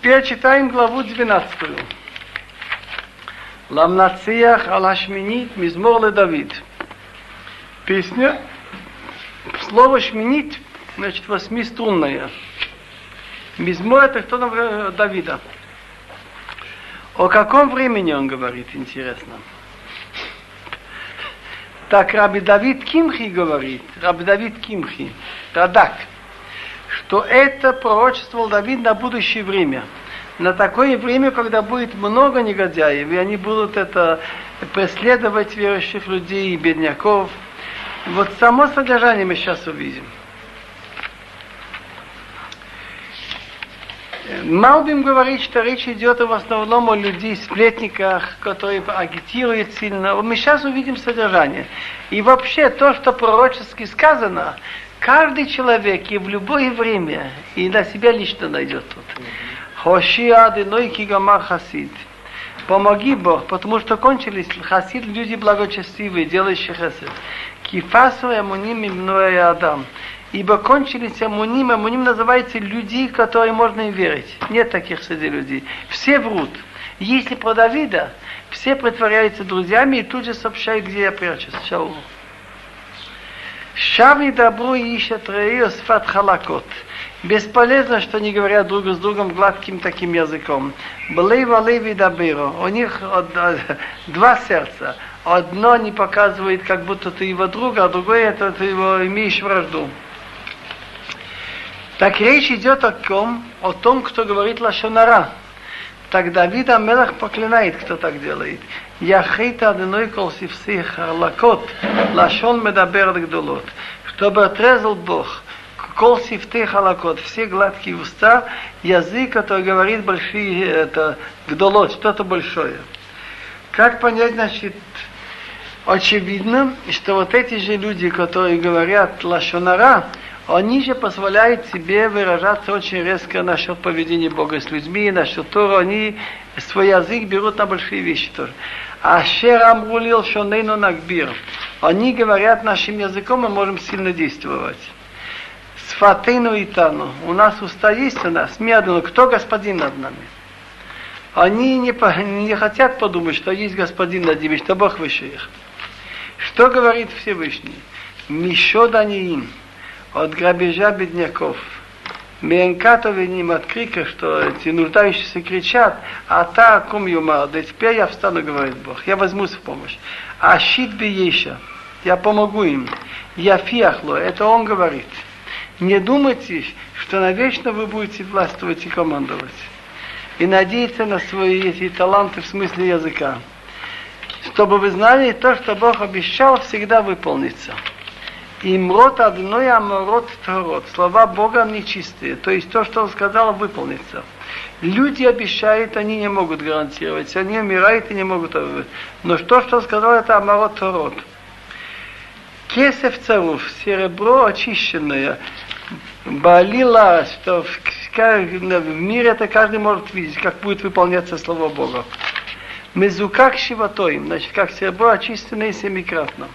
Теперь читаем главу 12. Ламнациях Алашминит Мизмор Давид. Песня. Слово шминит, значит, восьмиструнная. Мизмор это кто нам Давида. О каком времени он говорит, интересно. Так Раби Давид Кимхи говорит, Раби Давид Кимхи, Радак, что это пророчествовал Давид на будущее время. На такое время, когда будет много негодяев, и они будут это преследовать верующих людей и бедняков. Вот само содержание мы сейчас увидим. Малбим говорит, что речь идет в основном о людей, сплетниках, которые агитируют сильно. Мы сейчас увидим содержание. И вообще то, что пророчески сказано, каждый человек и в любое время, и на себя лично найдет тут. Хоши адыной кигамар хасид. Помоги Бог, потому что кончились хасид, люди благочестивые, делающие хасид. Кифасу амуним и адам ибо кончились амуним. Амуним называется люди, которые можно им верить. Нет таких среди людей. Все врут. Если про Давида, все притворяются друзьями и тут же сообщают, где я прячусь. Шаулу. Шави добру ищет рею сфат халакот. Бесполезно, что они говорят друг с другом гладким таким языком. Блейва леви дабиро. У них два сердца. Одно не показывает, как будто ты его друг, а другое это ты его имеешь вражду. Так речь идет о ком? О том, кто говорит лашонара. Так Давид Амелах проклинает, кто так делает. Яхита адыной кол сивсих лакот лашон медабер гдолот. Чтобы отрезал Бог кол сифты халакот, все гладкие уста, язык, который говорит большие, это гдолот, что-то большое. Как понять, значит, очевидно, что вот эти же люди, которые говорят лашонара, они же позволяют себе выражаться очень резко насчет поведения Бога с людьми, насчет того, они свой язык берут на большие вещи тоже. А Шерам рулил шонейну нагбир. Они говорят нашим языком, мы можем сильно действовать. Сфатейну и тану. У нас уста есть у нас. Медленно. Кто господин над нами? Они не, не хотят подумать, что есть господин над ними, что Бог выше их. Что говорит Всевышний? Им от грабежа бедняков. Менкато ним от крика, что эти нуждающиеся кричат, а та кум юмар, да теперь я встану, говорит Бог, я возьмусь в помощь. А щит биеша, я помогу им. Я фиахло, это он говорит. Не думайте, что навечно вы будете властвовать и командовать. И надеяться на свои эти таланты в смысле языка. Чтобы вы знали, то, что Бог обещал, всегда выполнится. Имрот одной амрот второт. Слова Бога нечистые. То есть то, что он сказал, выполнится. Люди обещают, они не могут гарантировать. Они умирают и не могут. Но что, что он сказал, это амрот второт. Кесев царов, серебро очищенное, болила, что в, мире это каждый может видеть, как будет выполняться Слово Бога. Мезукак шиватоим, значит, как серебро очищенное семикратно.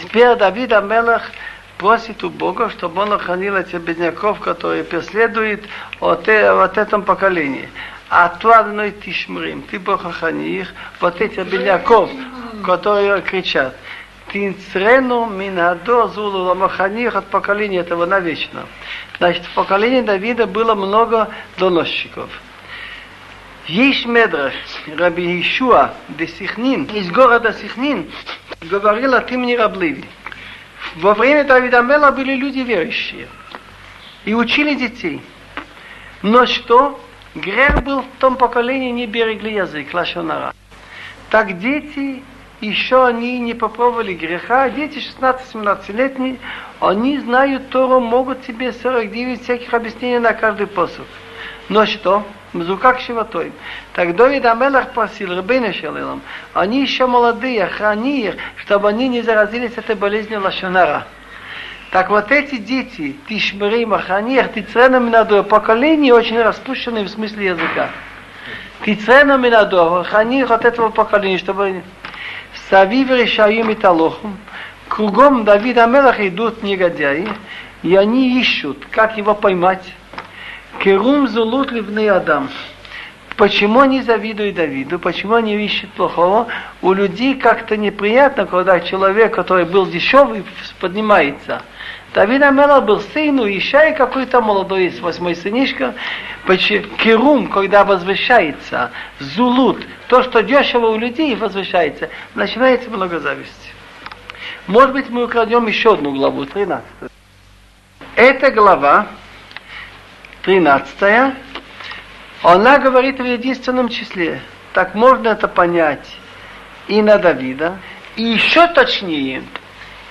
Теперь Давид Амелах просит у Бога, чтобы он охранил этих бедняков, которые преследуют от, от этом поколении. А то одной тишмрим, ты Бог охрани их, вот этих бедняков, которые кричат. Тинцрену минадо зулу ламахани их от поколения этого навечно. Значит, в поколении Давида было много доносчиков. Есть Медраш, Раби Ишуа, де Сихнин, из города Сихнин, говорил от имени Рабливи. Во время Давида Мела были люди верующие и учили детей. Но что? Грех был в том поколении, не берегли язык, лашонара. Так дети, еще они не попробовали греха, дети 16-17-летние, они знают Тору, могут себе 49 всяких объяснений на каждый посуд. Но что? Мзукак Шиватой. Так Давид Амелах просил, Рабейна Шалилам, они еще молодые, храни их, чтобы они не заразились этой болезнью Лашонара. Так вот эти дети, Тишмерим, Аханир, Тицрена Минадо, поколение очень распущенное в смысле языка. Тицрена Минадо, Аханир от этого поколения, чтобы Савив решаем и Талохом, кругом Давида Амелах идут негодяи, и они ищут, как его поймать, Керум зулут ливный Адам. Почему они завидуют Давиду? Почему они ищут плохого? У людей как-то неприятно, когда человек, который был дешевый, поднимается. Давид Амела был сыну, Ишай какой-то молодой есть, восьмой сынишка. Керум, когда возвышается, зулут, то, что дешево у людей возвышается, начинается много зависти. Может быть, мы украдем еще одну главу, 13. Эта глава, 13, она говорит в единственном числе. Так можно это понять и на Давида. И еще точнее,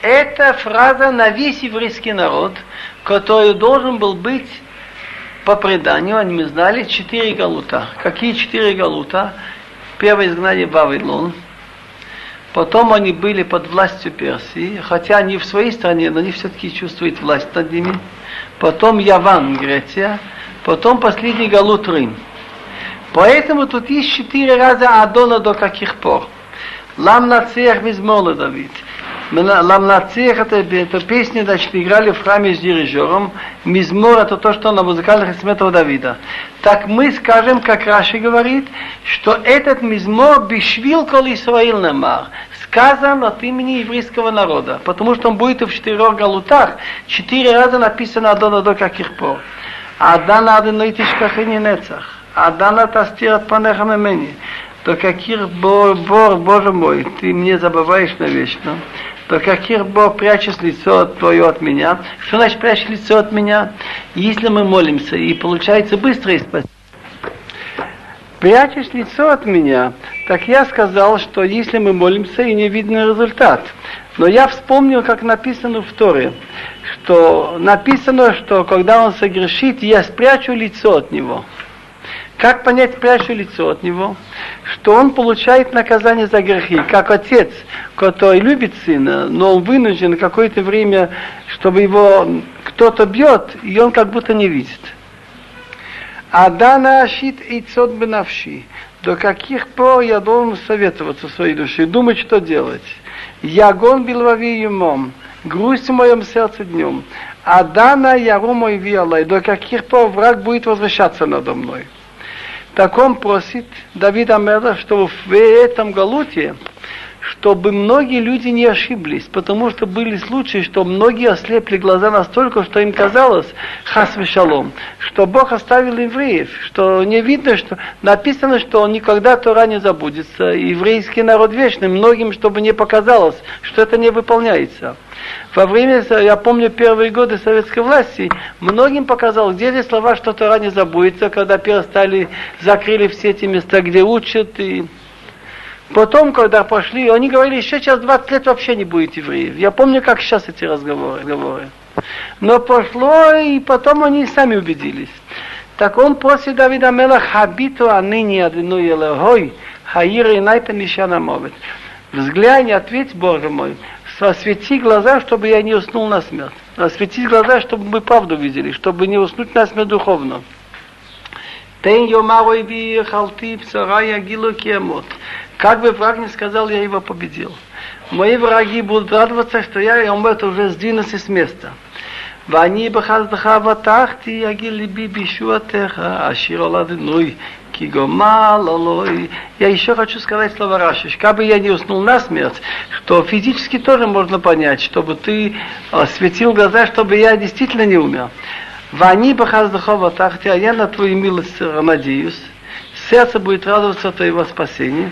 это фраза на весь еврейский народ, который должен был быть по преданию, они мы знали, четыре галута. Какие четыре галута? Первое изгнание Вавилон. Потом они были под властью Персии, хотя они в своей стране, но они все-таки чувствуют власть над ними. Потом Яван, Греция. Потом последний галут Рим. Поэтому тут есть четыре раза Адона до каких пор. Лам нацех мизмола Давид. Лам нацех это, это песня, значит, играли в храме с дирижером. Мизмор это то, что на музыкальных инструментах Давида. Так мы скажем, как Раши говорит, что этот мизмор бишвил кол Исраил намар сказан от имени еврейского народа, потому что он будет в четырех галутах, четыре раза написано Адона до каких пор. Адана Адоной Тишкахини Нецах. Адана Тастир от Панеха Мемени. До каких бор, бор, Боже мой, ты мне забываешь навечно. До каких бор прячешь лицо твое от меня. Что значит прячешь лицо от меня? Если мы молимся, и получается быстро и спасибо прячешь лицо от меня, так я сказал, что если мы молимся и не видно результат. Но я вспомнил, как написано в Торе, что написано, что когда он согрешит, я спрячу лицо от него. Как понять спрячу лицо от него? Что он получает наказание за грехи, как отец, который любит сына, но он вынужден какое-то время, чтобы его кто-то бьет, и он как будто не видит. Адана ашит и цот бенавши. До каких пор я должен советоваться своей душе, думать, что делать. Ягон билвави юмом, грусть в моем сердце днем. Адана яру мой виалай, до каких пор враг будет возвращаться надо мной. Так он просит Давида Амеда, что в этом галуте чтобы многие люди не ошиблись, потому что были случаи, что многие ослепли глаза настолько, что им казалось, хас шалом, что Бог оставил евреев, что не видно, что написано, что он никогда Тора не забудется, еврейский народ вечный, многим, чтобы не показалось, что это не выполняется. Во время, я помню, первые годы советской власти, многим показалось, где здесь слова, что Тора не забудется, когда перестали, закрыли все эти места, где учат, и Потом, когда пошли, они говорили, еще сейчас 20 лет вообще не будет евреев. Я помню, как сейчас эти разговоры. разговоры. Но пошло, и потом они сами убедились. Так он после Давида Мелах хабиту аныни адыну елehой, хаира и найта мишана мовет. Взглянь, ответь, Боже мой, освети глаза, чтобы я не уснул на смерть. Освети глаза, чтобы мы правду видели, чтобы не уснуть на смерть духовно. Тен йомарой би халти псарая гилу кемот. Как бы враг не сказал, я его победил. Мои враги будут радоваться, что я, и он это уже сдвинулся с места. ואני בחסדך בטחתי, יגיד ליבי בישועתך, אשיר על אדינוי, כי גומל אלוהי. Я еще хочу сказать слово Рашиш. Как бы я не уснул на смерть, что физически тоже можно понять, чтобы ты светил глаза, чтобы я действительно не умер. Вани бахаздахова тахти, а я на твою милость надеюсь. Сердце будет радоваться твоего спасения.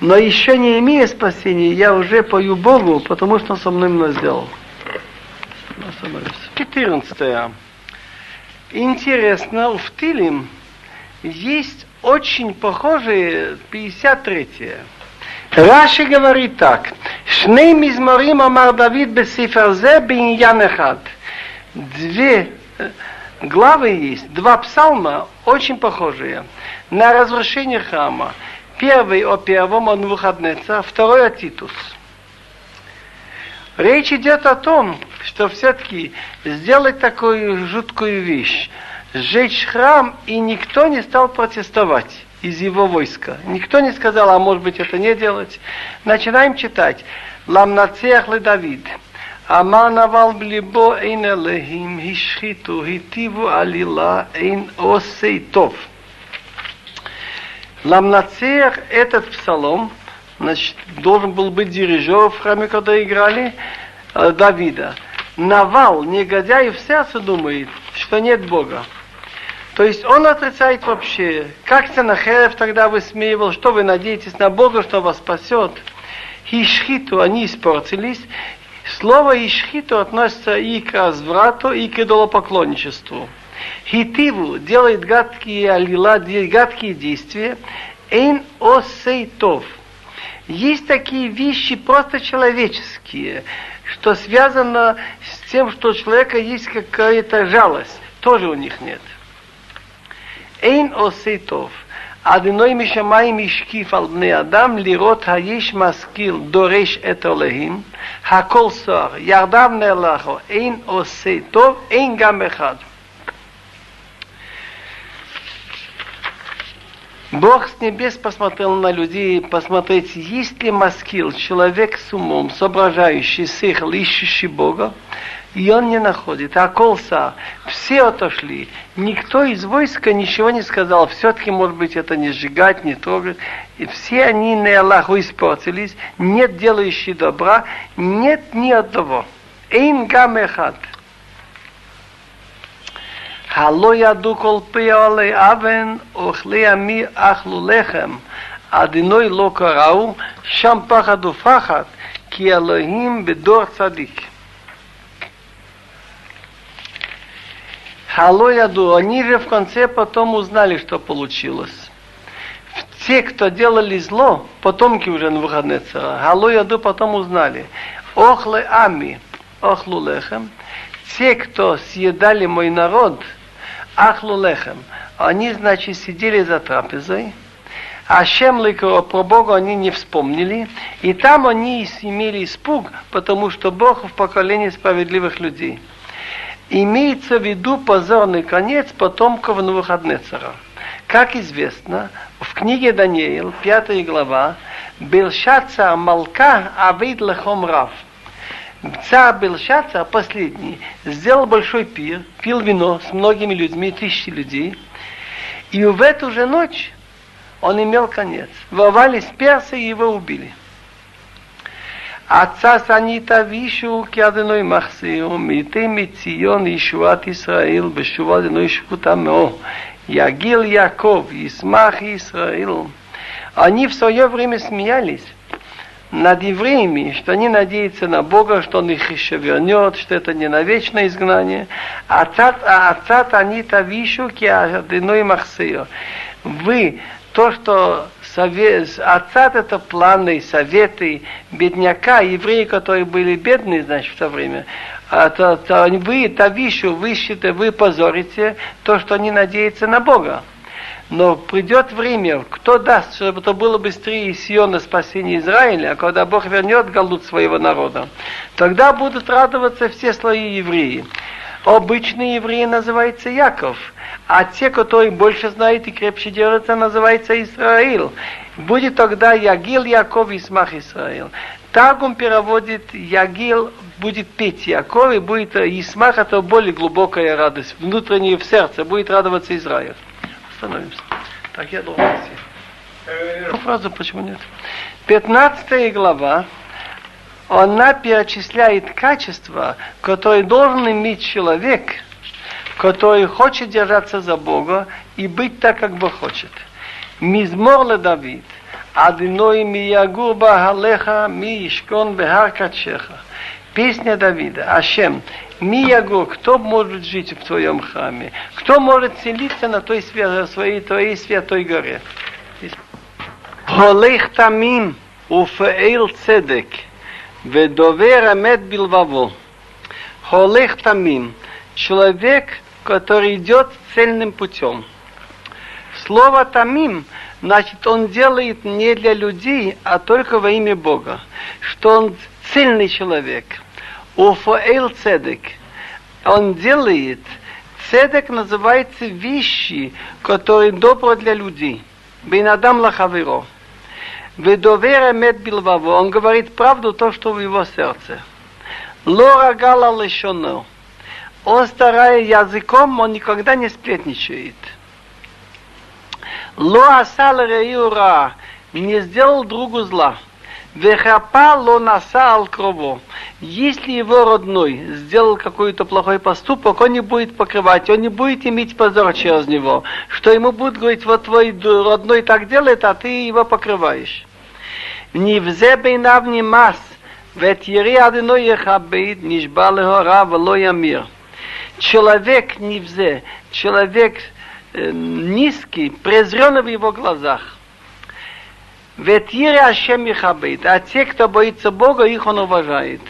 Но еще не имея спасения, я уже пою Богу, потому что Он со мной много сделал. 14. Интересно, в Тилим есть очень похожие 53 Раши говорит так. Шней мизморим амар Давид бесиферзе биньян эхад. Две главы есть, два псалма, очень похожие, на разрушение храма. Первый о первом, о Навуходнеца, второй о Титус. Речь идет о том, что все-таки сделать такую жуткую вещь, сжечь храм, и никто не стал протестовать из его войска. Никто не сказал, а может быть это не делать. Начинаем читать. Ламнацех Давид. אמר נבל בליבו אין אלוהים, השחיתו, היטיבו עלילה, אין עושה טוב. Ламнацех этот псалом, значит, должен был быть дирижер в храме, когда играли э, Давида. Навал, негодяй, в сердце думает, что нет Бога. То есть он отрицает вообще. Как Сенахерев тогда высмеивал, что вы надеетесь на Бога, что вас спасет. Ишхиту, они испортились. Слово «ишхиту» относится и к разврату, и к идолопоклонничеству. Хитиву делает гадкие алила, гадкие действия. Эйн осейтов. Есть такие вещи просто человеческие, что связано с тем, что у человека есть какая-то жалость. Тоже у них нет. Эйн осейтов. אדינוי משמיים השקיף על בני אדם לראות היש משכיל דורש את אלוהים, הכל סוהר, ירדיו נלכו, אין עושה טוב, אין גם אחד. Бог с небес посмотрел на людей, посмотреть, есть ли маскил, человек с умом, соображающий, сихл, ищущий Бога, и он не находит. А колса, все отошли. Никто из войска ничего не сказал. Все-таки, может быть, это не сжигать, не трогать. И все они на Аллаху испортились. Нет делающих добра, нет ни одного. Эйн гам эхад. Хало яду кол пиале авен охли ами ахлу лехем. Адиной ло карау шам. Ки Элохим бедор цадик. Алояду, они же в конце потом узнали, что получилось. Те, кто делали зло, потомки уже Навуходнецера, Алояду потом узнали. Охлы ами, охлу лехем. Те, кто съедали мой народ, ахлу лехем. Они, значит, сидели за трапезой, а Шемлика про Бога они не вспомнили, и там они имели испуг, потому что Бог в поколении справедливых людей имеется в виду позорный конец потомков Навуходнецера. Как известно, в книге Даниил, 5 глава, Белшаца Малка Авид Лехом Рав. Царь Белшаца, последний, сделал большой пир, пил вино с многими людьми, тысячи людей. И в эту же ночь он имел конец. Ворвались персы и его убили. עצס אני תבישו כי אדינוי מחסיר, מתי מציון ישועת ישראל, בשוב אדינוי שפוט עמו. יגיל Яков, ישמח Израиль. Они в свое время смеялись над евреями, что они надеются на Бога, что Он их еще вернет, что это не на вечное изгнание. А отцат они тавишу ки адиной махсею. Вы, то, что совет, отцат это планы, советы бедняка, евреи, которые были бедные, значит, в то время, а то, то вы, Тавишу, вы, вы позорите то, что они надеются на Бога. Но придет время, кто даст, чтобы это было быстрее из Сиона спасение Израиля, а когда Бог вернет галут своего народа, тогда будут радоваться все слои евреи. Обычный еврей называется Яков, а те, которые больше знают и крепче держатся, называется Израиль. Будет тогда Ягил Яков и Смах Израиль. Так он переводит Ягил, будет петь Яков, и будет Исмах, это более глубокая радость, внутренняя в сердце, будет радоваться Израиль. Остановимся. Так, я должен идти. Фразу почему нет? 15 глава она перечисляет качества, которые должен иметь человек, который хочет держаться за Бога и быть так, как Бог хочет. Мизмор Давид, Адиной ми ягур бахалеха, ми ишкон бехар качеха. Песня Давида, Ашем, ми ягур, кто может жить в твоем храме? Кто может селиться на той своей, твоей святой горе? Холех тамим, уфейл цедек – Ведовер амет билваво. Холех тамим. Человек, который идет цельным путем. Слово тамим, значит, он делает не для людей, а только во имя Бога. Что он цельный человек. Уфаэл цедек. Он делает, цедек называется вещи, которые добры для людей. Бейнадам лахаверо. Ведовер эмет билваво, он говорит правду, то, что в его сердце. Лора гала лишоно. Он старая языком, он никогда не сплетничает. Ло асал реюра, не сделал другу зла. Вехапа ло насал крово. Если его родной сделал какой-то плохой поступок, он не будет покрывать, он не будет иметь позор через него. Что ему будут говорить, вот твой родной так делает, а ты его покрываешь. Не взе бейнав не мас, вет ери адыно ехабейд, нишба лехора, вело ямир. Человек не взе, человек э, низкий, презренный в его глазах. Ведь Ире Ашем Ихабейт, а те, кто боится Бога, их он уважает.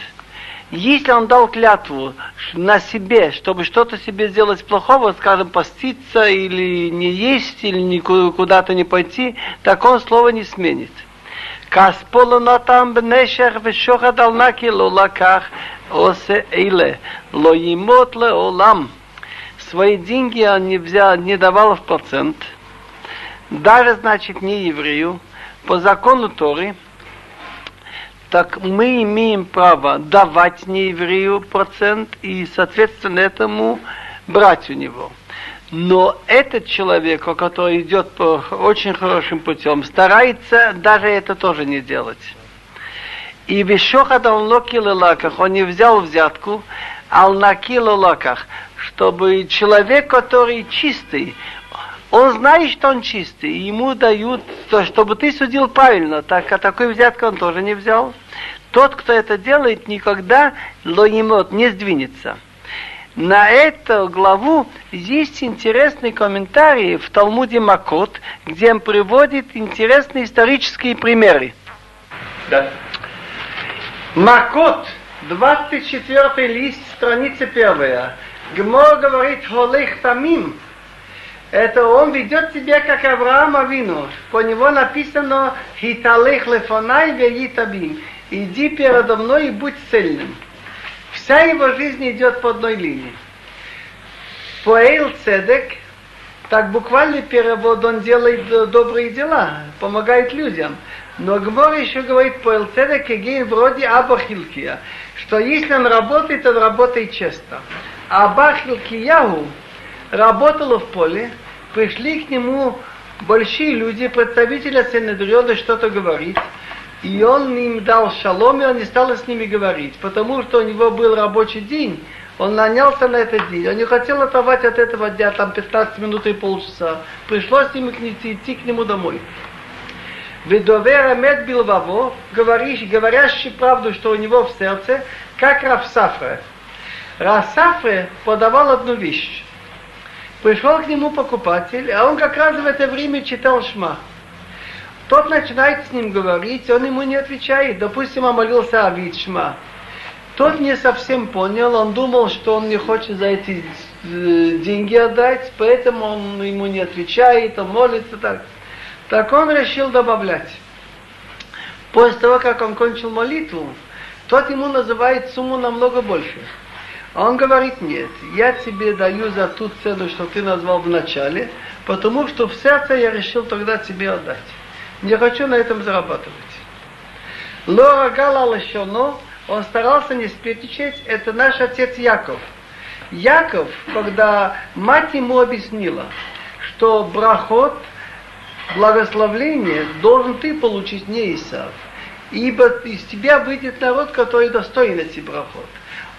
Если он дал клятву на себе, чтобы что-то себе сделать плохого, скажем, поститься или не есть, или куда-то не пойти, так он слово не сменит. כספו נתן בנשך ושוחד על נקי לא לקח, עושה אלה, לא ימות לעולם. Свои деньги он не, взял, не давал в процент, даже, значит, не еврею, по закону Торы, так мы имеем право давать нееврею процент и, соответственно, этому брать у него. Но этот человек, который идет по очень хорошим путем, старается даже это тоже не делать. И вишохада он лаках, он не взял взятку, ал лаках, чтобы человек, который чистый, он знает, что он чистый, и ему дают, то, чтобы ты судил правильно, так а такой взятка он тоже не взял. Тот, кто это делает, никогда лоимот не сдвинется. На эту главу есть интересный комментарий в Талмуде Макот, где он приводит интересные исторические примеры. Да. Макот, 24 лист, страница первая. Гмор говорит, холех тамим, это он ведет себя как Авраам Авину. По него написано «Хиталех лефонай веитабим». Иди передо мной и будь цельным. Вся его жизнь идет по одной линии. Поэйл Цедек, так буквальный перевод, он делает добрые дела, помогает людям. Но Гмор еще говорит Поэйл Цедек, Егей вроде Абахилкия, что если он работает, он работает честно. А Абахилкияу работал в поле, пришли к нему большие люди, представители Сенедриона что-то говорить, и он им дал шалом, и он не стал с ними говорить, потому что у него был рабочий день, он нанялся на этот день, он не хотел оторвать от этого дня там 15 минут и полчаса, пришлось с ним идти, к нему домой. Ведовер Амед Билваво, говорящий, правду, что у него в сердце, как Рафсафре. Рафсафре подавал одну вещь. Пришел к нему покупатель, а он как раз в это время читал Шма. Тот начинает с ним говорить, он ему не отвечает. Допустим, он молился Авид Шма. Тот не совсем понял, он думал, что он не хочет за эти э, деньги отдать, поэтому он ему не отвечает, он молится так. Так он решил добавлять. После того, как он кончил молитву, тот ему называет сумму намного больше. А он говорит, нет, я тебе даю за ту цену, что ты назвал в начале, потому что в сердце я решил тогда тебе отдать. Не хочу на этом зарабатывать. Лора Гала Лашоно, он старался не сплетничать, это наш отец Яков. Яков, когда мать ему объяснила, что брахот, благословление, должен ты получить не Исав, ибо из тебя выйдет народ, который достоин эти брахот.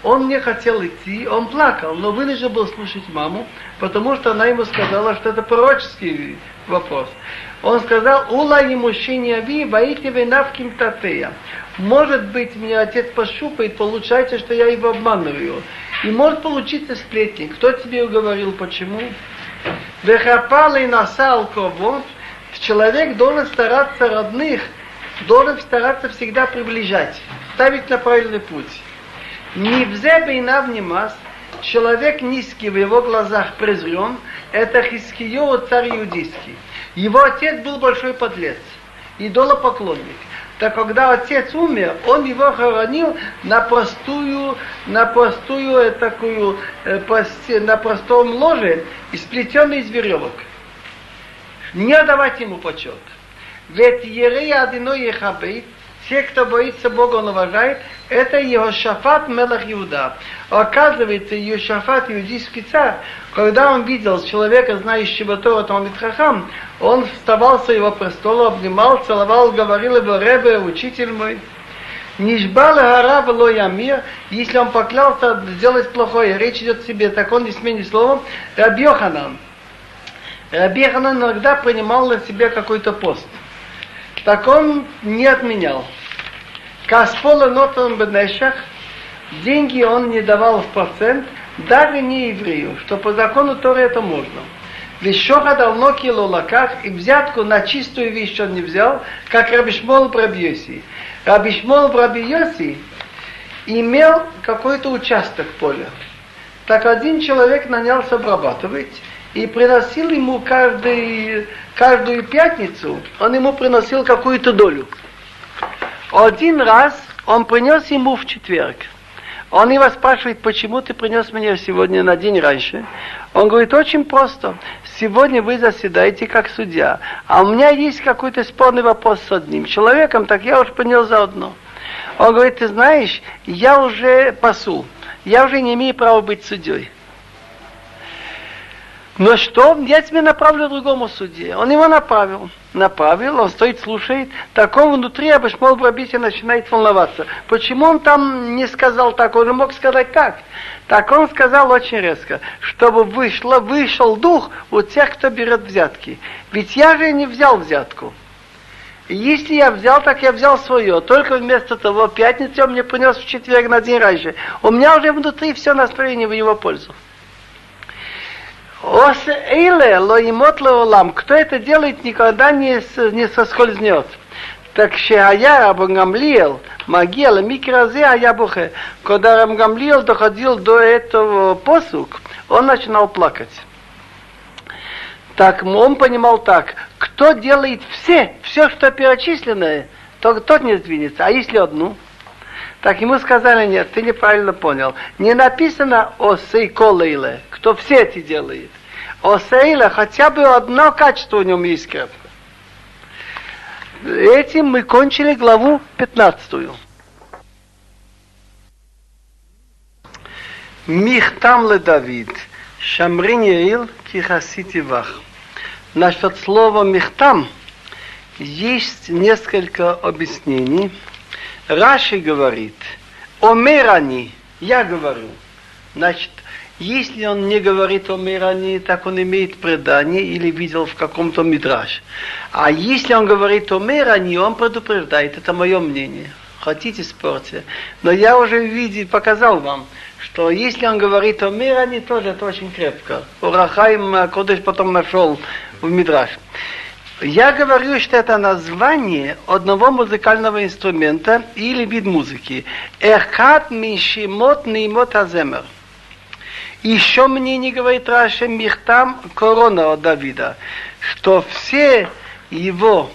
Он не хотел идти, он плакал, но вынужден был слушать маму, потому что она ему сказала, что это пророческий вопрос. Он сказал, ула ему ави, воите винавким татея. Может быть, мне отец пощупает, получается, что я его обманываю. И может получиться сплетник. Кто тебе уговорил, почему? Вехапал и насал кого. Человек должен стараться родных, должен стараться всегда приближать, ставить на правильный путь. Не взе бейнав немас, человек низкий в его глазах презрен, это Хискио, царь иудейский. Его отец был большой подлец, идолопоклонник. Так когда отец умер, он его хоронил на простую, на простую э, такую, э, на простом ложе, сплетенный из веревок. Не давать ему почет. Ведь Ерей Адиной Ехабей, те, кто боится Бога, он уважает, Это Иошафат Мелах Иуда. Оказывается, Иошафат, иудейский царь, когда он видел человека, знающего Тору, Талмит Хахам, он вставал с его престола, обнимал, целовал, говорил его, Ребе, учитель мой. Нишбал гара вело ямир, если он поклялся сделать плохое, речь идет о себе, так он не сменит словом, Рабьоханан. Рабьоханан иногда принимал на себя какой-то пост. Так он не отменял. Каспола нотан бенешах, деньги он не давал в процент, даже не еврею, что по закону Торы это можно. Вещоха давно кило лаках, и взятку на чистую вещь он не взял, как Рабишмол Брабьоси. Рабишмол Брабьоси имел какой-то участок поля. Так один человек нанялся обрабатывать и приносил ему каждый, каждую пятницу, он ему приносил какую-то долю. Один раз он принес ему в четверг. Он его спрашивает, почему ты принес мне сегодня на день раньше? Он говорит, очень просто. Сегодня вы заседаете как судья, а у меня есть какой-то спорный вопрос с одним человеком, так я уже принес заодно. Он говорит, ты знаешь, я уже посул, я уже не имею права быть судьей. Но что? Я тебе направлю другому судье. Он его направил. Направил, он стоит, слушает. Так он внутри Абишмол Брабити начинает волноваться. Почему он там не сказал так? Он мог сказать так. Так он сказал очень резко, чтобы вышло, вышел дух у тех, кто берет взятки. Ведь я же не взял взятку. Если я взял, так я взял свое. Только вместо того, пятницу он мне принес в четверг на день раньше. У меня уже внутри все настроение в его пользу. Ос эйле лоимот. Кто это делает, никогда не, не соскользнет. Так шеая Рабу Гамлиел, магия микразе ая бухе. Когда Рабу Гамлиел доходил до этого посук, он начинал плакать. Так он понимал так, кто делает все, все, что перечисленное, то тот не сдвинется. А если одну? Так ему сказали, нет, ты неправильно понял. Не написано о сейколейле, кто все эти делает. О сейле хотя бы одно качество в нем есть крепко. Этим мы кончили главу 15. Михтам ле Давид, Шамрин Яил, Кихасити Вах. Насчет слова михтам есть несколько объяснений. Раши говорит, омерани, я говорю. Значит, если он не говорит о миране, так он имеет предание или видел в каком-то мидраж. А если он говорит о миране, он предупреждает, это мое мнение. Хотите спорьте. Но я уже видел, показал вам, что если он говорит о миране, тоже это очень крепко. Урахаим Кодыш потом нашел в мидраж. Я говорю, что это название одного музыкального инструмента или вид музыки. Эхат мишимот неймот аземер. Еще мне не говорит Раша Михтам корона от Давида, что все его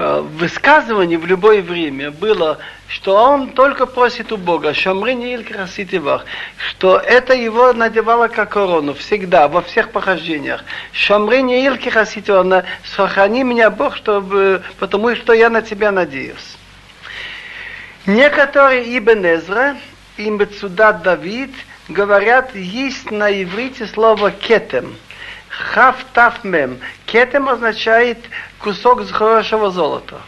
э, высказывания в любое время было, что он только просит у Бога, Шамрини Краситивах, что это его надевало как корону всегда, во всех похождениях. Шамрини Краситивах, сохрани меня Бог, чтобы, потому что я на тебя надеюсь. Некоторые Ибн Эзра, и Мецудат Давид говорят, есть на иврите слово кетем. Хав таф мем. Кетем означает кусок хорошего золота.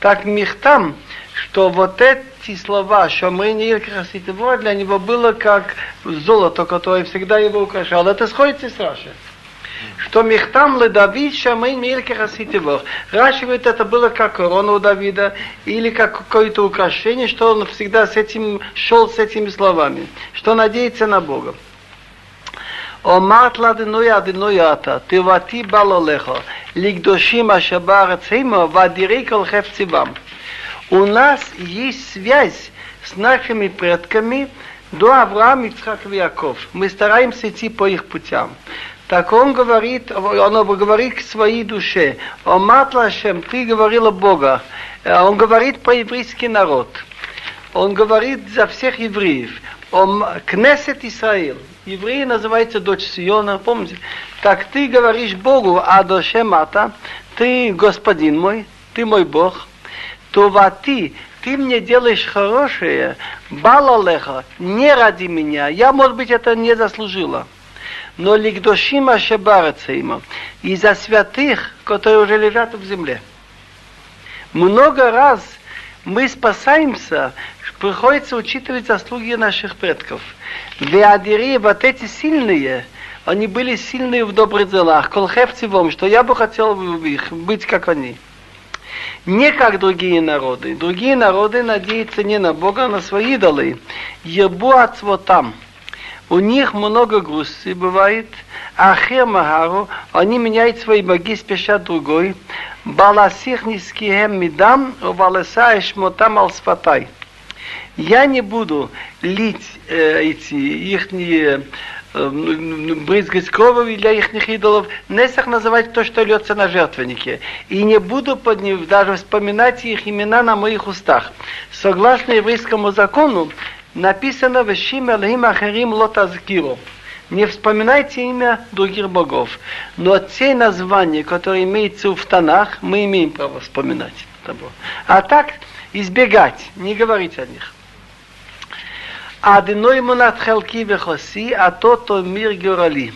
Так михтам, что вот эти слова, что мы не краситого, для него было как золото, которое всегда его украшало. Это сходится с Рашей что Михтам ле Давид Шамейн Мельке Хаситивох. Раши говорит, это было как корона у Давида, или как какое-то украшение, что он всегда с этим шел с этими словами, что надеется на Бога. אומרת לאדינוי אדינוי אתה, תיבתי בא לך, לקדושים אשר בארץ המו, ואדירי כל חפצי בם. У нас есть связь с нашими предками до Авраама, Ицхак и Яков. Мы стараемся идти по их путям. Так он говорит, он говорит к своей душе, о Матлашем, ты говорила Бога. Он говорит по еврейский народ. Он говорит за всех евреев. Он Кнесет Исраил. Евреи называется дочь Сиона, помните? Так ты говоришь Богу, а душе Мата, ты господин мой, ты мой Бог. Това ты, ты мне делаешь хорошее, балалеха, не ради меня, я, может быть, это не заслужила. Но ликдошима шебарацейма, и за святых, которые уже лежат в земле. Много раз мы спасаемся, приходится учитывать заслуги наших предков. Веадири, вот эти сильные, они были сильные в добрых делах, колхевцевом, что я бы хотел их быть как они. Не как другие народы. Другие народы надеются не на Бога, а на свои идолы. Ебу там. У них много грусти бывает, а хемагару, они меняют свои боги, спешат другой. Баласих нискием мидам, баласа шмотам алсфатай. Я не буду лить э, эти их э, брызгать кровью для их идолов, Несах называть то, что льется на жертвеннике. И не буду под ним даже вспоминать их имена на моих устах. Согласно еврейскому закону, написано в Шим Элхим Ахарим Лотазгиру. Не вспоминайте имя других богов. Но те названия, которые имеются в Танах, мы имеем право вспоминать. А так избегать, не говорить о них. Адиной мунат хелки вехоси, а то то мир герали.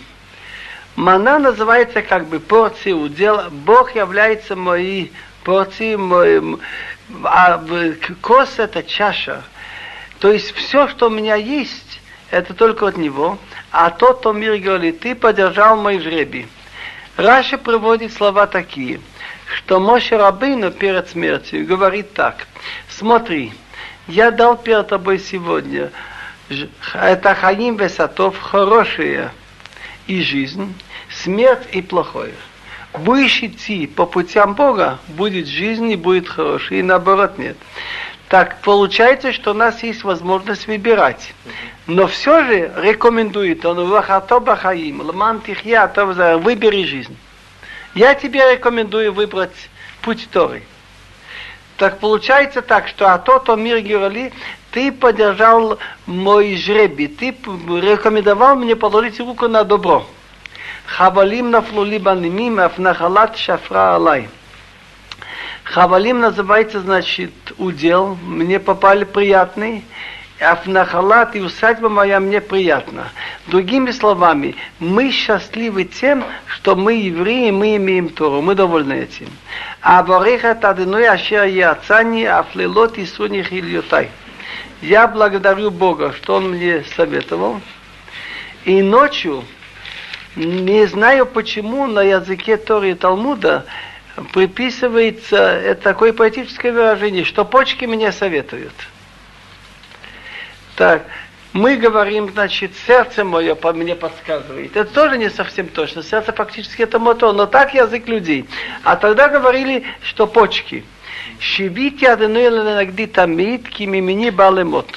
Мана называется как бы порция удел. Бог является моей порцией, мой, а кос это чаша. То есть все, что у меня есть, это только от него. А тот, кто мир говорит, ты поддержал мой жребий. Раша приводит слова такие, что Моше Рабыну перед смертью говорит так. Смотри, я дал перед тобой сегодня это Хаим Весатов хорошие и жизнь, смерть и плохое. Будешь идти по путям Бога, будет жизнь и будет хороший, и наоборот нет. Так получается, что у нас есть возможность выбирать. Но все же рекомендует он Вахато Хаим, Ламан Тихья, выбери жизнь. Я тебе рекомендую выбрать путь Торы. Так получается так, что а тот, о мир Герали, ты поддержал мой жребий, ты рекомендовал мне положить руку на добро. Хавалим нафлули банимим, афнахалат шафра алай. Хавалим называется, значит, удел, мне попали приятный, Афнахалат и усадьба моя мне приятна. Другими словами, мы счастливы тем, что мы евреи, мы имеем Тору, мы довольны этим. А Бореха Тадыной Ашер Яцани Афлелот и Суних Ильютай. Я благодарю Бога, что Он мне советовал. И ночью, не знаю почему, на языке Торы и Талмуда приписывается такое поэтическое выражение, что почки мне советуют. Так, мы говорим, значит, сердце мое по мне подсказывает. Это тоже не совсем точно. Сердце фактически это мотор, но так язык людей. А тогда говорили, что почки – Шивити адыной ленагди тамид, кимимини балемот.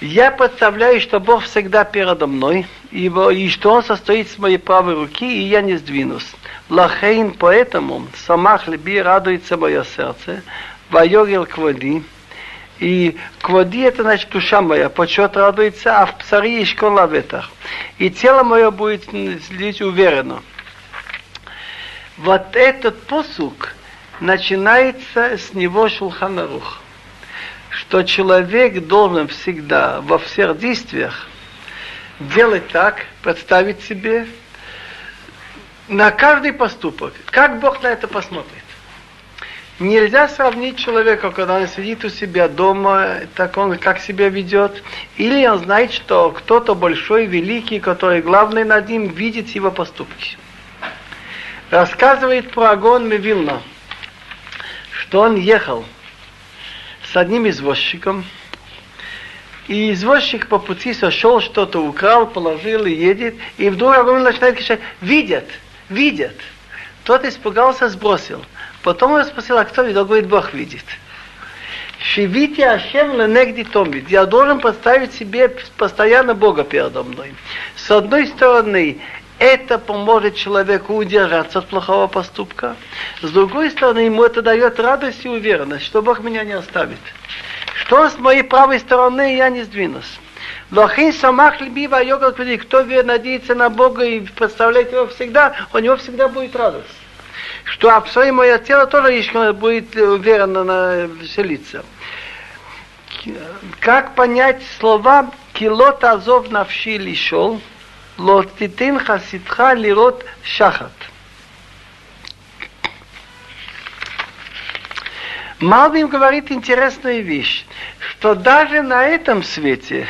Я представляю, что Бог всегда передо мной, и, и что Он состоит с моей правой руки, и я не сдвинусь. Лахейн, поэтому, самах либи радуется мое сердце, вайогел кводи, и кводи это значит душа моя, почет радуется, а в псари и ветах. И тело мое будет следить уверенно. Вот этот посук, начинается с него Шулханарух, что человек должен всегда во всех действиях делать так, представить себе на каждый поступок, как Бог на это посмотрит. Нельзя сравнить человека, когда он сидит у себя дома, так он как себя ведет, или он знает, что кто-то большой, великий, который главный над ним, видит его поступки. Рассказывает про огонь Мевилна – что он ехал с одним извозчиком, и извозчик по пути сошел, что-то украл, положил и едет, и вдруг огонь начинает кричать, видят, видят. Тот испугался, сбросил. Потом он спросил, а кто видел? Говорит, Бог видит. Шивите Ашем ленегди томит. Я должен поставить себе постоянно Бога передо мной. С одной стороны, это поможет человеку удержаться от плохого поступка. С другой стороны, ему это дает радость и уверенность, что Бог меня не оставит. Что с моей правой стороны, я не сдвинусь. Лохин самах либива йога, кто надеется на Бога и представляет его всегда, у него всегда будет радость. что а свое мое тело тоже еще будет уверенно селиться. Как понять слова «килот азов навши лишол», «лотитин хаситха лирот шахат». Малбим говорит интересную вещь, что даже на этом свете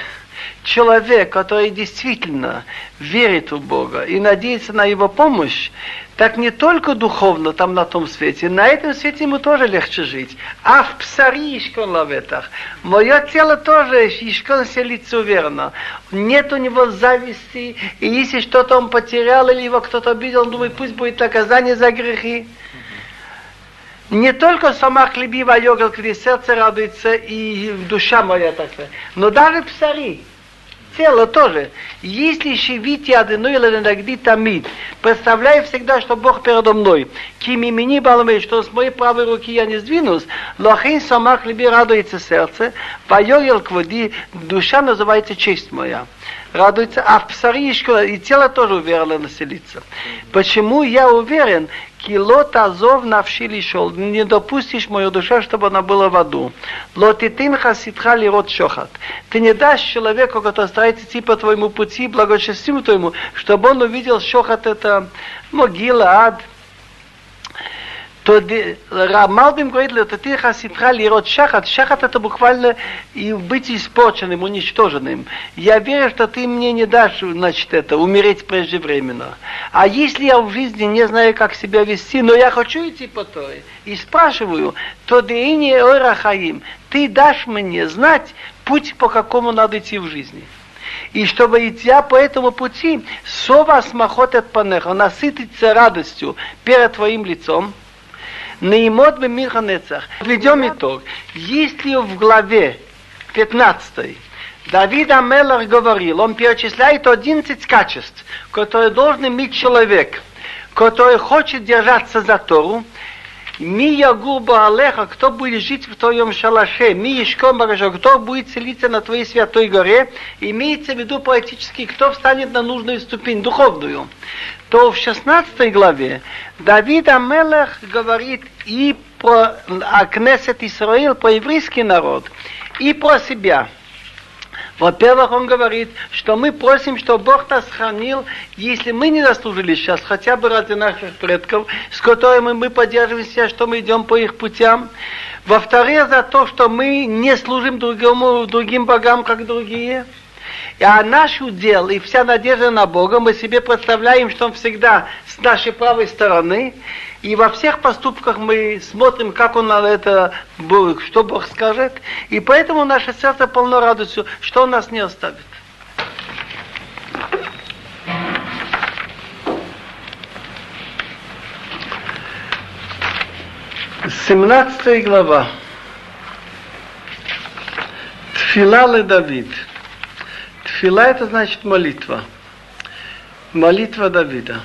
человек, который действительно верит в Бога и надеется на Его помощь, так не только духовно там на том свете, на этом свете ему тоже легче жить. А в псари ишкон лаветах. Мое тело тоже ишкон селится уверенно. Нет у него зависти, и если что-то он потерял или его кто-то обидел, он думает, пусть будет наказание за грехи. Не только сама хлебивая йога, где сердце радуется и душа моя такая, но даже псари тело тоже. Если шевите одной или нагди тамид, представляю всегда, что Бог передо мной. Кими мини баламей, что с моей правой руки я не сдвинусь, лохин самах либи радуется сердце, поёгел к воде, душа называется честь моя радуется, а в псаришку и тело тоже уверенно населится. Почему я уверен? Килот азов навшили шел. Не допустишь мою душу, чтобы она была в аду. Лотитин хаситха лирот шохат. Ты не дашь человеку, который старается идти по твоему пути, благочестию твоему, чтобы он увидел шохат это могила, ад, то Малбим говорит, это ты хаситха лирот шахат. Шахат это буквально и быть испорченным, уничтоженным. Я верю, что ты мне не дашь, значит, это, умереть преждевременно. А если я в жизни не знаю, как себя вести, но я хочу идти по той, и спрашиваю, то деини ойрахаим, ты дашь мне знать путь, по какому надо идти в жизни. И чтобы идти по этому пути, сова смахот от панеха, насытиться радостью перед твоим лицом, Наимот бы Миханецах. Введем итог. Если в главе 15 Давид Амелах говорил, он перечисляет 11 качеств, которые должен иметь человек, который хочет держаться за Тору, Ми ягуба алеха, кто будет жить в твоем шалаше, ми ишком кто будет селиться на твоей святой горе, имеется в виду поэтически, кто встанет на нужную ступень духовную. То в 16 главе Давид Амелах говорит и про Акнесет Исраил, про еврейский народ, и про себя – во-первых, он говорит, что мы просим, чтобы Бог нас хранил, если мы не заслужили сейчас, хотя бы ради наших предков, с которыми мы поддерживаемся, что мы идем по их путям. Во-вторых, за то, что мы не служим другому, другим богам, как другие. А наш удел и вся надежда на Бога, мы себе представляем, что Он всегда с нашей правой стороны, и во всех поступках мы смотрим, как он на это, что Бог скажет. И поэтому наше сердце полно радостью, что он нас не оставит. Семнадцатая глава. Тфила Давид. Тфила это значит молитва. Молитва Давида.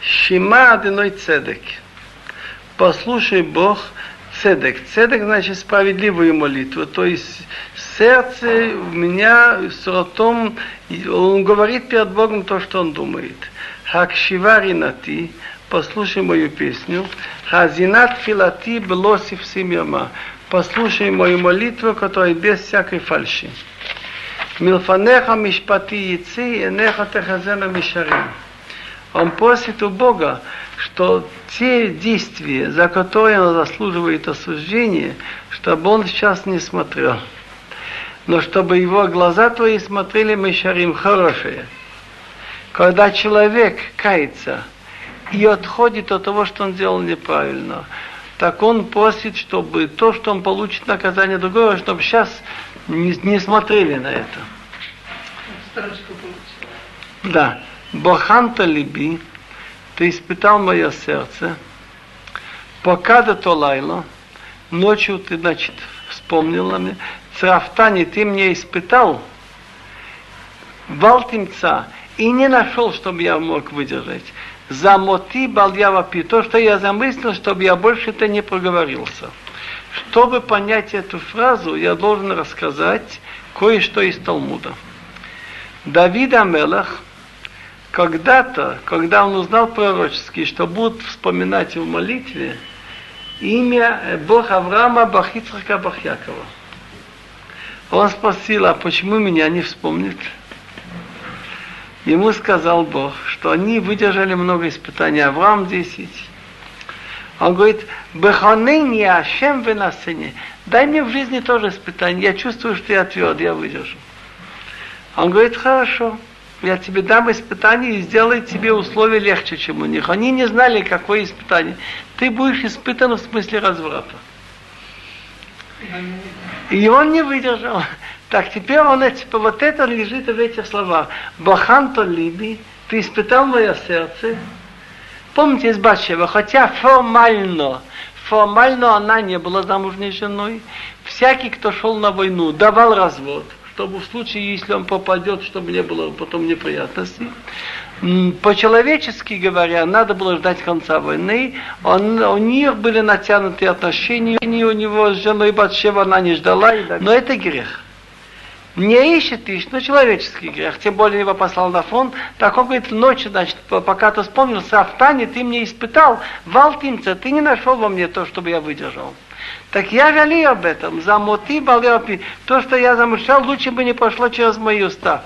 Шима одиной цедек послушай Бог цедек. Цедек значит справедливую молитву. То есть сердце у меня с ротом, он говорит перед Богом то, что он думает. Хакшивари нати, послушай мою песню. Хазинат филати белосив симирма. Послушай мою молитву, которая без всякой фальши. Милфанеха мишпати яйцы, энеха техазена мишарим. Он просит у Бога, что те действия, за которые он заслуживает осуждения, чтобы он сейчас не смотрел. Но чтобы его глаза твои смотрели мы шарим хорошие. Когда человек кается и отходит от того, что он делал неправильно, так он просит, чтобы то, что он получит наказание другого, чтобы сейчас не смотрели на это. Да. Боханта либи, ты испытал мое сердце, пока до то лайло, ночью ты, значит, вспомнила мне, црафтани ты мне испытал, валтимца, и не нашел, чтобы я мог выдержать. Замоти бальявапи, то, что я замыслил, чтобы я больше это не проговорился. Чтобы понять эту фразу, я должен рассказать кое-что из Талмуда. Давид Амелах когда-то, когда он узнал пророчески, что будут вспоминать в молитве имя Авраама, Бог Ицхака, Бог Якова. Он спросил, а почему меня не вспомнит? Ему сказал Бог, что они выдержали много испытаний. Авраам 10. Он говорит, Беханени Ашем венасыне. Дай мне в жизни тоже испытание. Я чувствую, что я тверд, я выдержу. Он говорит, хорошо, я тебе дам испытание и сделаю тебе условия легче, чем у них. Они не знали, какое испытание. Ты будешь испытан в смысле разврата. И он не выдержал. Так, теперь он, типа, вот это лежит в этих словах. Баханто либи, ты испытал мое сердце. Помните из Батшева, хотя формально, формально она не была замужней женой, всякий, кто шел на войну, давал развод, чтобы в случае, если он попадет, чтобы не было потом неприятностей. По-человечески говоря, надо было ждать конца войны. Он, у них были натянутые отношения, у него с женой Батшева она не ждала, но это грех. Не ищет, ищет, но человеческий грех. Тем более его послал на фронт. Так он говорит, ночью, значит, пока ты вспомнился, а в Тане ты мне испытал, валтимца, ты не нашел во мне то, чтобы я выдержал. Так я жалею об этом. За моти балеопи. То, что я замышлял, лучше бы не пошло через мои уста.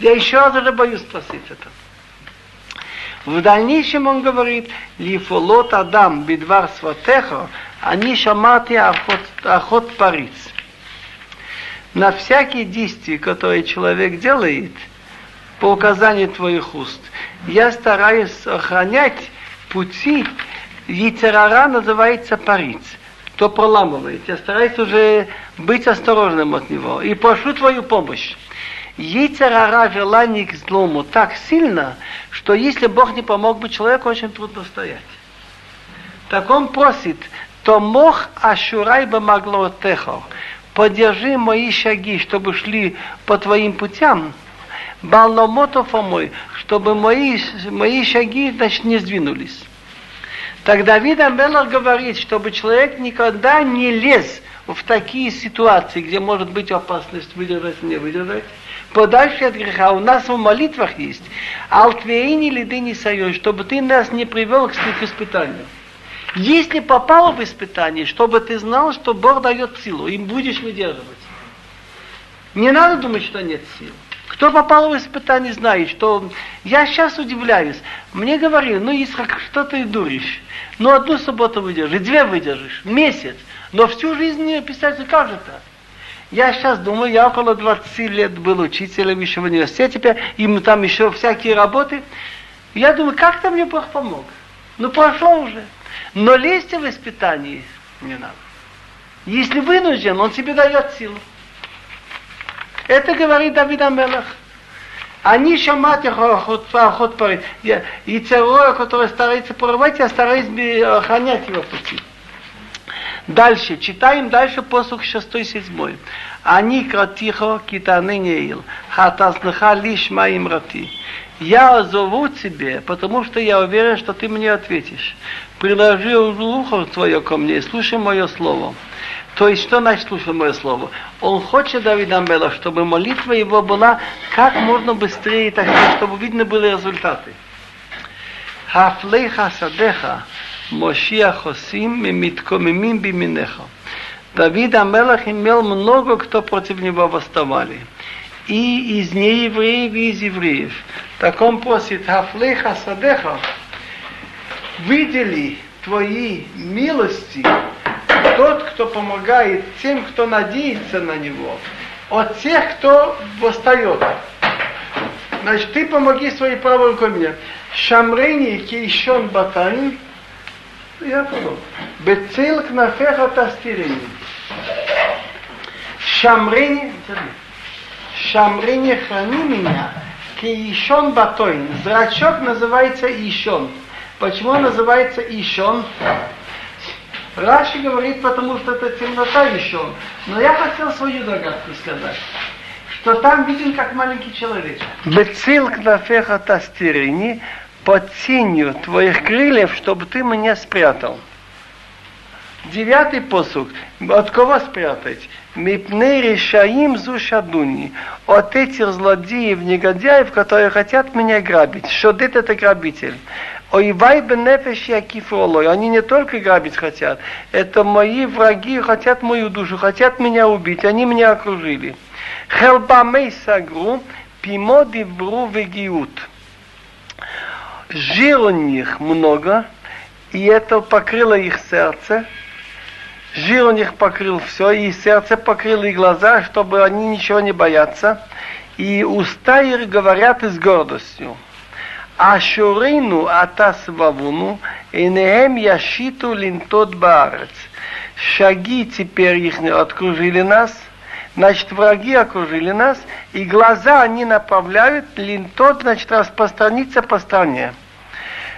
Я еще раз уже боюсь спросить это. В дальнейшем он говорит, лифолот адам бидвар сватеха, они шамати охот, охот париц на всякие действия, которые человек делает, по указанию твоих уст, я стараюсь охранять пути, яйцерара называется париц, то проламывает. Я стараюсь уже быть осторожным от него и прошу твою помощь. Яйцерара желание к злому так сильно, что если Бог не помог бы человеку, очень трудно стоять. Так он просит, то мох ашурай бы могло техо поддержи мои шаги, чтобы шли по твоим путям, Балномотов мой, чтобы мои, мои шаги значит, не сдвинулись. Так Давид Амелах говорит, чтобы человек никогда не лез в такие ситуации, где может быть опасность выдержать, не выдержать, подальше от греха. У нас в молитвах есть «Алтвеини лидыни сайон», чтобы ты нас не привел к испытанию. Если попало в испытание, чтобы ты знал, что Бог дает силу, им будешь выдерживать. Не надо думать, что нет сил. Кто попал в испытание, знает, что я сейчас удивляюсь. Мне говорили, ну, Исхак, что ты дуришь? Ну, одну субботу выдержишь, две выдержишь, месяц. Но всю жизнь не писать, как же так? Я сейчас думаю, я около 20 лет был учителем еще в университете, теперь им там еще всякие работы. Я думаю, как-то мне Бог помог. Ну, прошло уже. Но лезть в испытание не надо. Если вынужден, он тебе дает силу. Это говорит Давид Амелах. Они шамат охот парит. И террора, который старается порвать, я стараюсь охранять его пути. Дальше, читаем дальше посух 6-7. Они кратихо китаны неил, хатазныха лишь моим рати. Я зову тебе, потому что я уверен, что ты мне ответишь приложи ухо твое ко мне, слушай мое слово. То есть, что значит слушай мое слово? Он хочет, Давид Амбела, чтобы молитва его была как можно быстрее, так чтобы видно были результаты. Хафлейха садеха, Мошия хосим, мимиткомимим биминеха. Давид Амелах имел много, кто против него восставали. И из неевреев, и из евреев. Так он просит, Хафлейха садеха, выдели твои милости тот, кто помогает тем, кто надеется на него, от тех, кто восстает. Значит, ты помоги своей правой рукой мне. Шамрени кейшон батаин. Я понял. Бецил кнафеха тастирени. Шамрени, Шамрени храни меня, кейшон батоин. Зрачок называется ишон. Почему он называется Ишон? Раши говорит, потому что это темнота Ишон. Но я хотел свою догадку сказать, что там виден как маленький человек. Бецил кнафеха тастирини под тенью твоих крыльев, чтобы ты меня спрятал. Девятый посук. От кого спрятать? Мипней решаим зушадуни. От этих злодеев, негодяев, которые хотят меня грабить. Шодет это грабитель. Ойвай бенефеш якифолой. Они не только грабить хотят. Это мои враги хотят мою душу, хотят меня убить. Они меня окружили. Хелбамей сагру, пимо дивру вегиут. Жир у них много, и это покрыло их сердце. Жир у них покрыл все, и сердце покрыло и глаза, чтобы они ничего не боятся. И уста их говорят с гордостью. Ашурину атас вавуну, инеем яшиту линтот баарец. Шаги теперь их окружили нас, значит, враги окружили нас, и глаза они направляют, линтот, значит, распространиться по стране.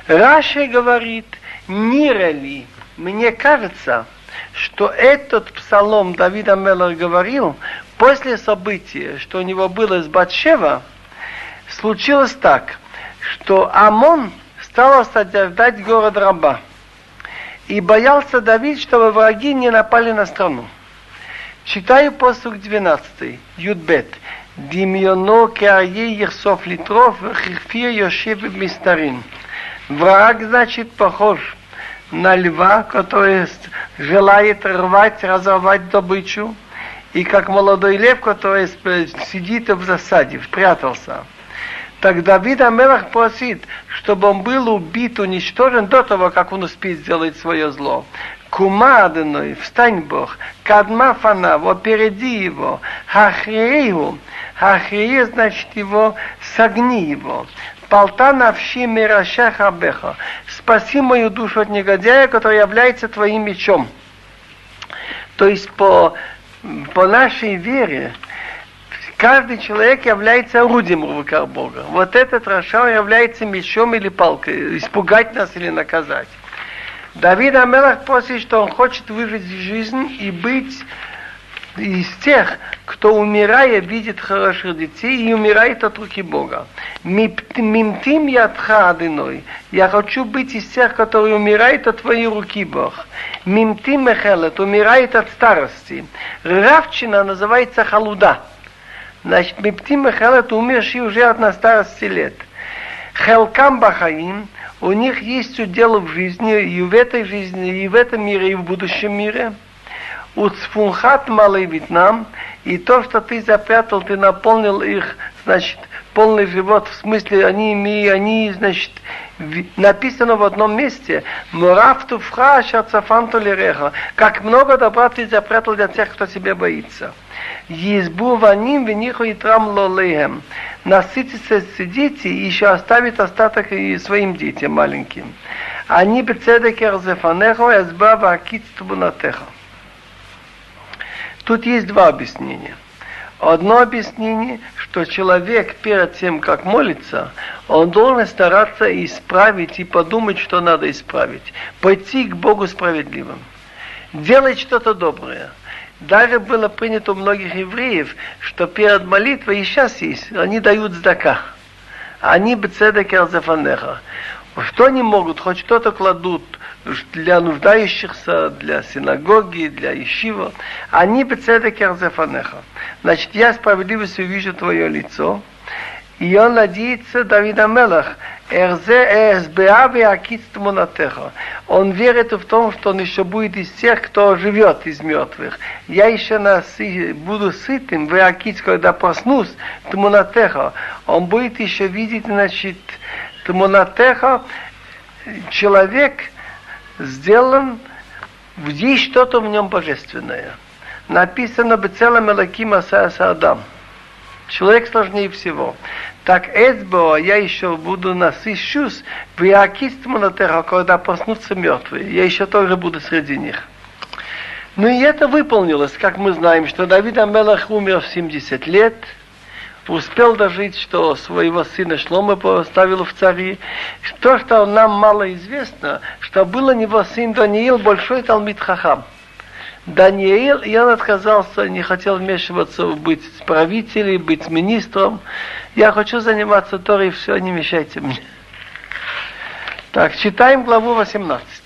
Раша говорит, Нирали, мне кажется, что этот псалом Давида Меллер говорил после события, что у него было с Батшева, случилось так, что Амон стал держать город раба и боялся Давид, чтобы враги не напали на страну. Читаю посук 12, Юдбет. Димьоно кеае ерсов литров, хирфия йошев мистарин. Враг, значит, похож на льва, который желает рвать, разорвать добычу, и как молодой лев, который сидит в засаде, спрятался. Так Давид Амелах просит, чтобы он был убит, уничтожен до того, как он успеет сделать свое зло. Кума Адоной, встань Бог, Кадма Фанав, опереди его, Хахрею, Хахрею, значит его, согни его. Полта навши мираша хабеха. Спаси мою душу от негодяя, который является твоим мечом. То есть по, по нашей вере каждый человек является орудием в руках Бога. Вот этот Раша является мечом или палкой, испугать нас или наказать. Давид Амелах просит, что он хочет выжить жизнь и быть из тех, кто умирая, видит хороших детей и умирает от руки Бога. Мимтим ядха адыной. Я хочу быть из тех, которые умирают от твоей руки, Бог. Мимтим мехелет, умирает от старости. Равчина называется халуда. Значит, мимтим мехелет, умерший уже от на старости лет. Хелкам бахаим, у них есть удел в жизни, и в этой жизни, и в этом мире, и в будущем мире – Уцфунхат малый Вьетнам, и то, что ты запрятал, ты наполнил их, значит, полный живот, в смысле, они, они значит, написано в одном месте, Мурафту фраша цафанту лиреха, как много добра ты запрятал для тех, кто тебя боится. Избу ваним вениху и трам лолеем. Насытиться дети и еще оставить остаток и своим детям маленьким. Они бецедек эрзефанехо, эзба вакит тубунатеха. Тут есть два объяснения. Одно объяснение, что человек перед тем, как молиться, он должен стараться исправить и подумать, что надо исправить. Пойти к Богу справедливым. Делать что-то доброе. Даже было принято у многих евреев, что перед молитвой, и сейчас есть, они дают здака. Они бецедек арзефанеха. Что они могут? Хоть что-то кладут для нуждающихся, для синагоги, для ишива. Они бецедек ярзефанеха. Значит, я справедливостью вижу твое лицо. И он надеется, Давид Амелах. Он верит в том, что он еще будет из тех, кто живет из мертвых. Я еще наси, буду сытым, в Акит, когда проснусь, Тмунатеха. Он будет еще видеть, значит, Тмунатеха, человек, сделан, есть что-то в нем божественное. Написано бы целым Элаким Адам. Человек сложнее всего. Так Эцбо я еще буду насыщусь в Иакистму на терра, когда проснутся мертвые. Я еще тоже буду среди них. Ну и это выполнилось, как мы знаем, что Давид Амелах умер в 70 лет – успел дожить, что своего сына Шлома поставил в цари. То, что нам мало известно, что был у него сын Даниил, большой Талмит Хахам. Даниил, он отказался, не хотел вмешиваться, быть правителем, быть министром. Я хочу заниматься Торой, все, не мешайте мне. Так, читаем главу 18.